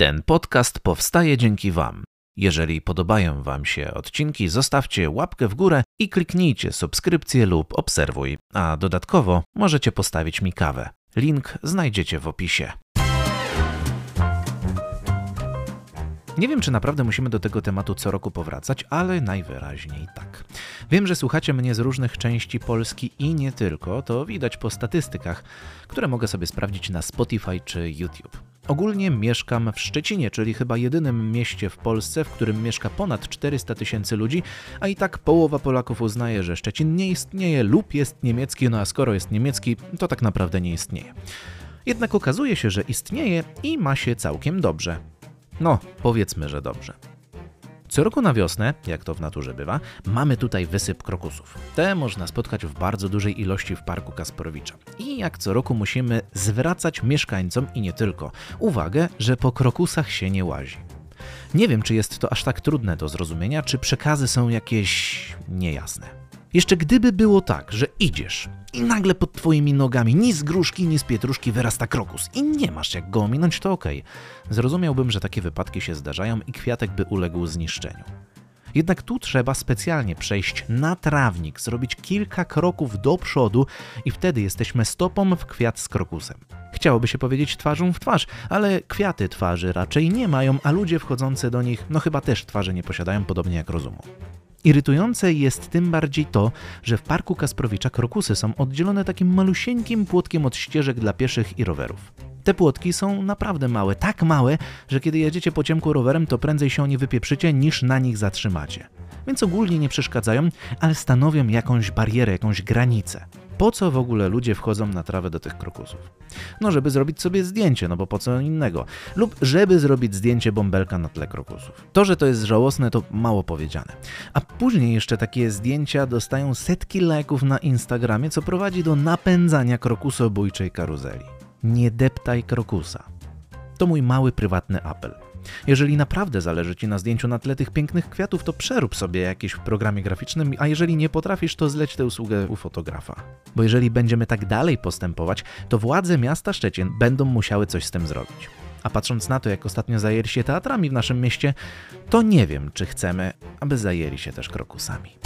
Ten podcast powstaje dzięki Wam. Jeżeli podobają Wam się odcinki, zostawcie łapkę w górę i kliknijcie subskrypcję lub obserwuj, a dodatkowo możecie postawić mi kawę. Link znajdziecie w opisie. Nie wiem, czy naprawdę musimy do tego tematu co roku powracać, ale najwyraźniej tak. Wiem, że słuchacie mnie z różnych części Polski i nie tylko, to widać po statystykach, które mogę sobie sprawdzić na Spotify czy YouTube. Ogólnie mieszkam w Szczecinie, czyli chyba jedynym mieście w Polsce, w którym mieszka ponad 400 tysięcy ludzi, a i tak połowa Polaków uznaje, że Szczecin nie istnieje lub jest niemiecki, no a skoro jest niemiecki, to tak naprawdę nie istnieje. Jednak okazuje się, że istnieje i ma się całkiem dobrze. No, powiedzmy, że dobrze. Co roku na wiosnę, jak to w naturze bywa, mamy tutaj wysyp krokusów. Te można spotkać w bardzo dużej ilości w Parku Kasprowicza. I jak co roku musimy zwracać mieszkańcom i nie tylko uwagę, że po krokusach się nie łazi. Nie wiem, czy jest to aż tak trudne do zrozumienia, czy przekazy są jakieś niejasne. Jeszcze gdyby było tak, że idziesz i nagle pod twoimi nogami ni z gruszki, ni z pietruszki wyrasta krokus i nie masz jak go ominąć, to okej. Okay. Zrozumiałbym, że takie wypadki się zdarzają i kwiatek by uległ zniszczeniu. Jednak tu trzeba specjalnie przejść na trawnik, zrobić kilka kroków do przodu i wtedy jesteśmy stopą w kwiat z krokusem. Chciałoby się powiedzieć twarzą w twarz, ale kwiaty twarzy raczej nie mają, a ludzie wchodzący do nich no chyba też twarzy nie posiadają, podobnie jak rozumu. Irytujące jest tym bardziej to, że w parku Kasprowicza krokusy są oddzielone takim malusieńkim płotkiem od ścieżek dla pieszych i rowerów. Te płotki są naprawdę małe, tak małe, że kiedy jedziecie po ciemku rowerem, to prędzej się nie wypieprzycie, niż na nich zatrzymacie. Więc ogólnie nie przeszkadzają, ale stanowią jakąś barierę, jakąś granicę po co w ogóle ludzie wchodzą na trawę do tych krokusów? No, żeby zrobić sobie zdjęcie, no bo po co innego? Lub żeby zrobić zdjęcie bąbelka na tle krokusów. To, że to jest żałosne, to mało powiedziane. A później jeszcze takie zdjęcia dostają setki lajków na Instagramie, co prowadzi do napędzania krokusobójczej karuzeli. Nie deptaj krokusa. To mój mały prywatny apel. Jeżeli naprawdę zależy Ci na zdjęciu na tle tych pięknych kwiatów, to przerób sobie jakieś w programie graficznym, a jeżeli nie potrafisz, to zleć tę usługę u fotografa. Bo jeżeli będziemy tak dalej postępować, to władze miasta Szczecin będą musiały coś z tym zrobić. A patrząc na to, jak ostatnio zajęli się teatrami w naszym mieście, to nie wiem, czy chcemy, aby zajęli się też krokusami.